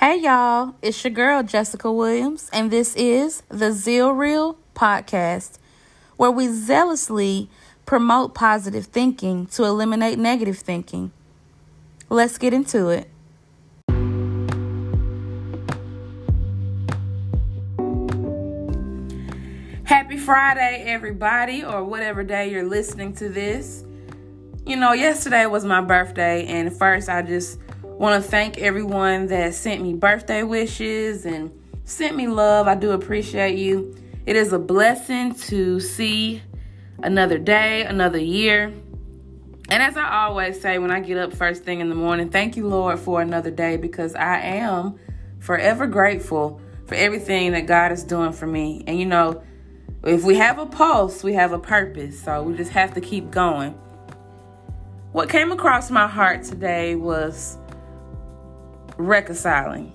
Hey y'all, it's your girl Jessica Williams, and this is the Zeal Reel podcast, where we zealously promote positive thinking to eliminate negative thinking. Let's get into it. Happy Friday, everybody, or whatever day you're listening to this. You know, yesterday was my birthday, and first I just want to thank everyone that sent me birthday wishes and sent me love. I do appreciate you. It is a blessing to see another day, another year. And as I always say when I get up first thing in the morning, thank you, Lord, for another day because I am forever grateful for everything that God is doing for me. And you know, if we have a pulse, we have a purpose. So we just have to keep going. What came across my heart today was reconciling.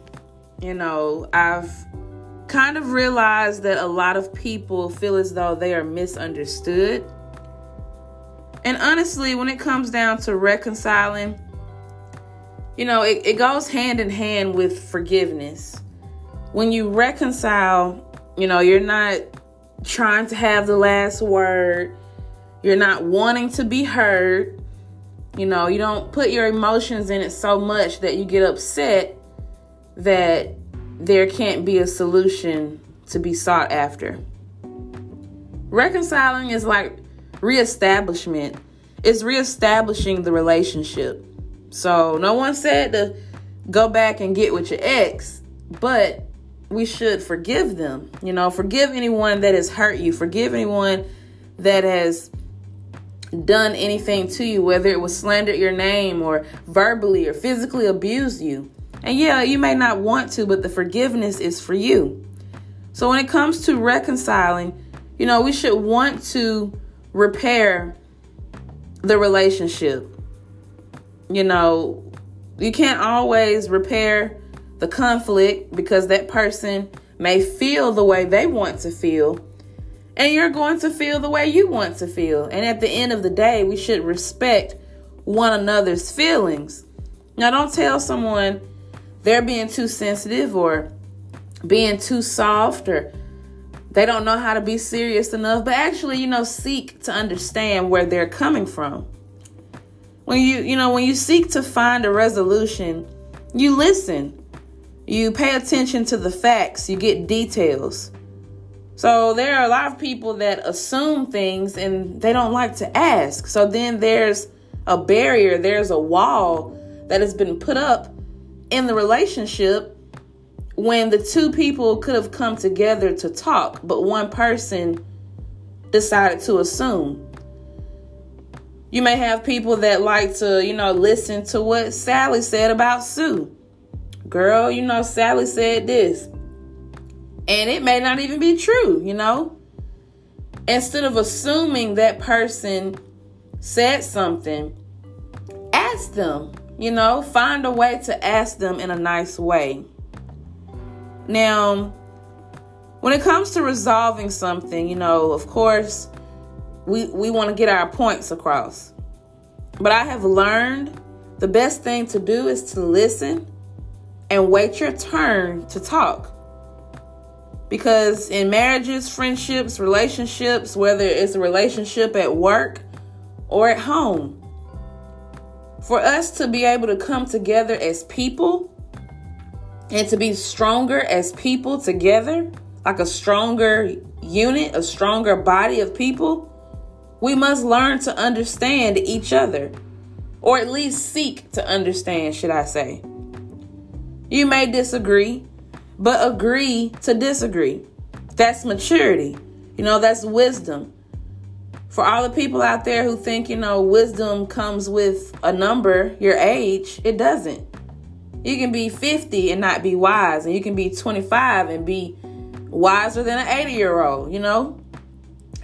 You know, I've kind of realized that a lot of people feel as though they are misunderstood. And honestly, when it comes down to reconciling, you know, it, it goes hand in hand with forgiveness. When you reconcile, you know, you're not trying to have the last word. You're not wanting to be heard. You know, you don't put your emotions in it so much that you get upset that there can't be a solution to be sought after. Reconciling is like reestablishment, it's reestablishing the relationship. So, no one said to go back and get with your ex, but we should forgive them. You know, forgive anyone that has hurt you, forgive anyone that has done anything to you, whether it was slandered your name or verbally or physically abused you. And yeah, you may not want to, but the forgiveness is for you. So when it comes to reconciling, you know, we should want to repair the relationship. You know, you can't always repair the conflict because that person may feel the way they want to feel and you're going to feel the way you want to feel. And at the end of the day, we should respect one another's feelings. Now, don't tell someone they're being too sensitive or being too soft or they don't know how to be serious enough, but actually, you know, seek to understand where they're coming from. When you, you know, when you seek to find a resolution, you listen. You pay attention to the facts, you get details. So there are a lot of people that assume things and they don't like to ask. So then there's a barrier, there's a wall that has been put up in the relationship when the two people could have come together to talk, but one person decided to assume. You may have people that like to, you know, listen to what Sally said about Sue. Girl, you know, Sally said this. And it may not even be true, you know? Instead of assuming that person said something, ask them, you know, find a way to ask them in a nice way. Now, when it comes to resolving something, you know, of course, we, we want to get our points across. But I have learned the best thing to do is to listen and wait your turn to talk. Because in marriages, friendships, relationships, whether it's a relationship at work or at home, for us to be able to come together as people and to be stronger as people together, like a stronger unit, a stronger body of people, we must learn to understand each other, or at least seek to understand, should I say. You may disagree, but agree to disagree. That's maturity. You know, that's wisdom. For all the people out there who think, you know, wisdom comes with a number, your age, it doesn't. You can be 50 and not be wise, and you can be 25 and be wiser than an 80 year old, you know?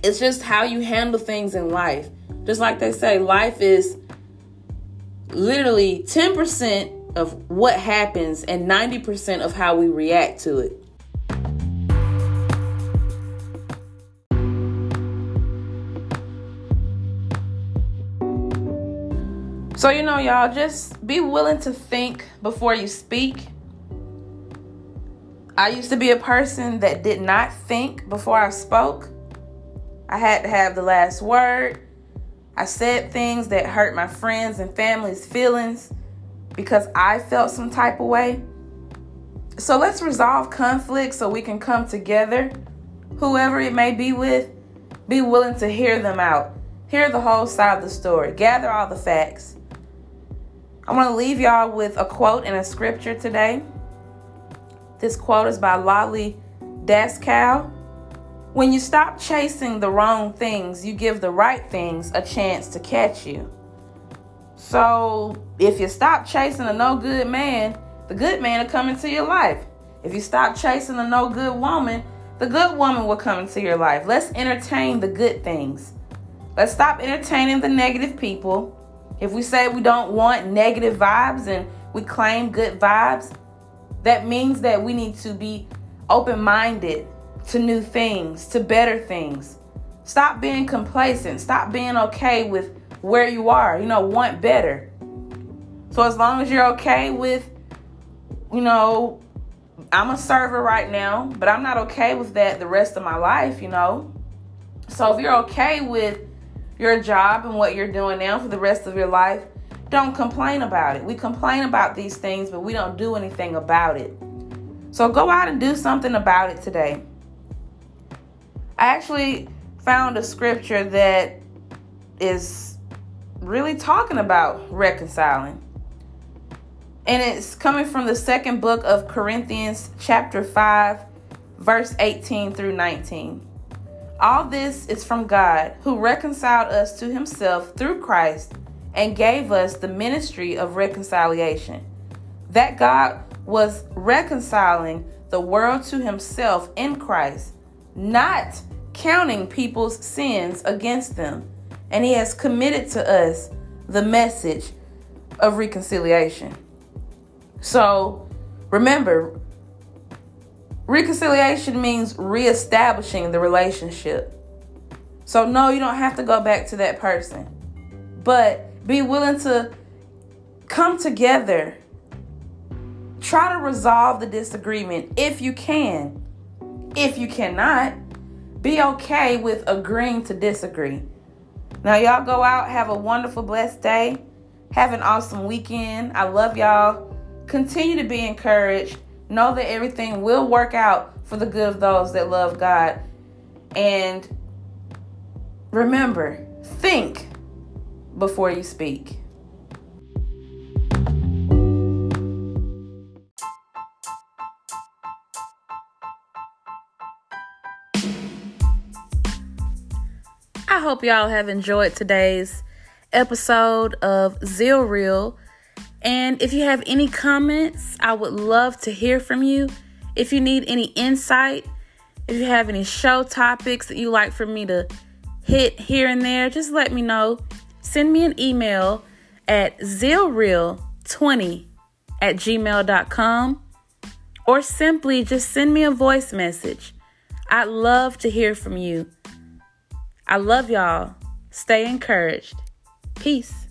It's just how you handle things in life. Just like they say, life is literally 10% of what happens and 90% of how we react to it. So, you know, y'all, just be willing to think before you speak. I used to be a person that did not think before I spoke. I had to have the last word. I said things that hurt my friends and family's feelings because I felt some type of way. So let's resolve conflict so we can come together, whoever it may be with, be willing to hear them out, hear the whole side of the story, gather all the facts. I want to leave y'all with a quote and a scripture today. This quote is by Lolly Daskal. When you stop chasing the wrong things, you give the right things a chance to catch you. So, if you stop chasing a no good man, the good man will come into your life. If you stop chasing a no good woman, the good woman will come into your life. Let's entertain the good things. Let's stop entertaining the negative people. If we say we don't want negative vibes and we claim good vibes, that means that we need to be open minded to new things, to better things. Stop being complacent. Stop being okay with where you are. You know, want better. So as long as you're okay with, you know, I'm a server right now, but I'm not okay with that the rest of my life, you know. So if you're okay with your job and what you're doing now for the rest of your life, don't complain about it. We complain about these things, but we don't do anything about it. So go out and do something about it today. I actually found a scripture that is really talking about reconciling. And it's coming from the second book of Corinthians, chapter 5, verse 18 through 19. All this is from God, who reconciled us to himself through Christ and gave us the ministry of reconciliation. That God was reconciling the world to himself in Christ not counting people's sins against them. And he has committed to us the message of reconciliation. So remember, reconciliation means reestablishing the relationship. So, no, you don't have to go back to that person, but be willing to come together. Try to resolve the disagreement if you can. If you cannot, be okay with agreeing to disagree. Now, y'all go out, have a wonderful, blessed day. Have an awesome weekend. I love y'all. Continue to be encouraged. Know that everything will work out for the good of those that love God. And remember, think before you speak. I hope y'all have enjoyed today's episode of Zeal Reel. And if you have any comments, I would love to hear from you. If you need any insight, if you have any show topics that you like for me to hit here and there, just let me know. Send me an email at zealreel20 at gmail.com or simply just send me a voice message. I'd love to hear from you. I love y'all. Stay encouraged. Peace.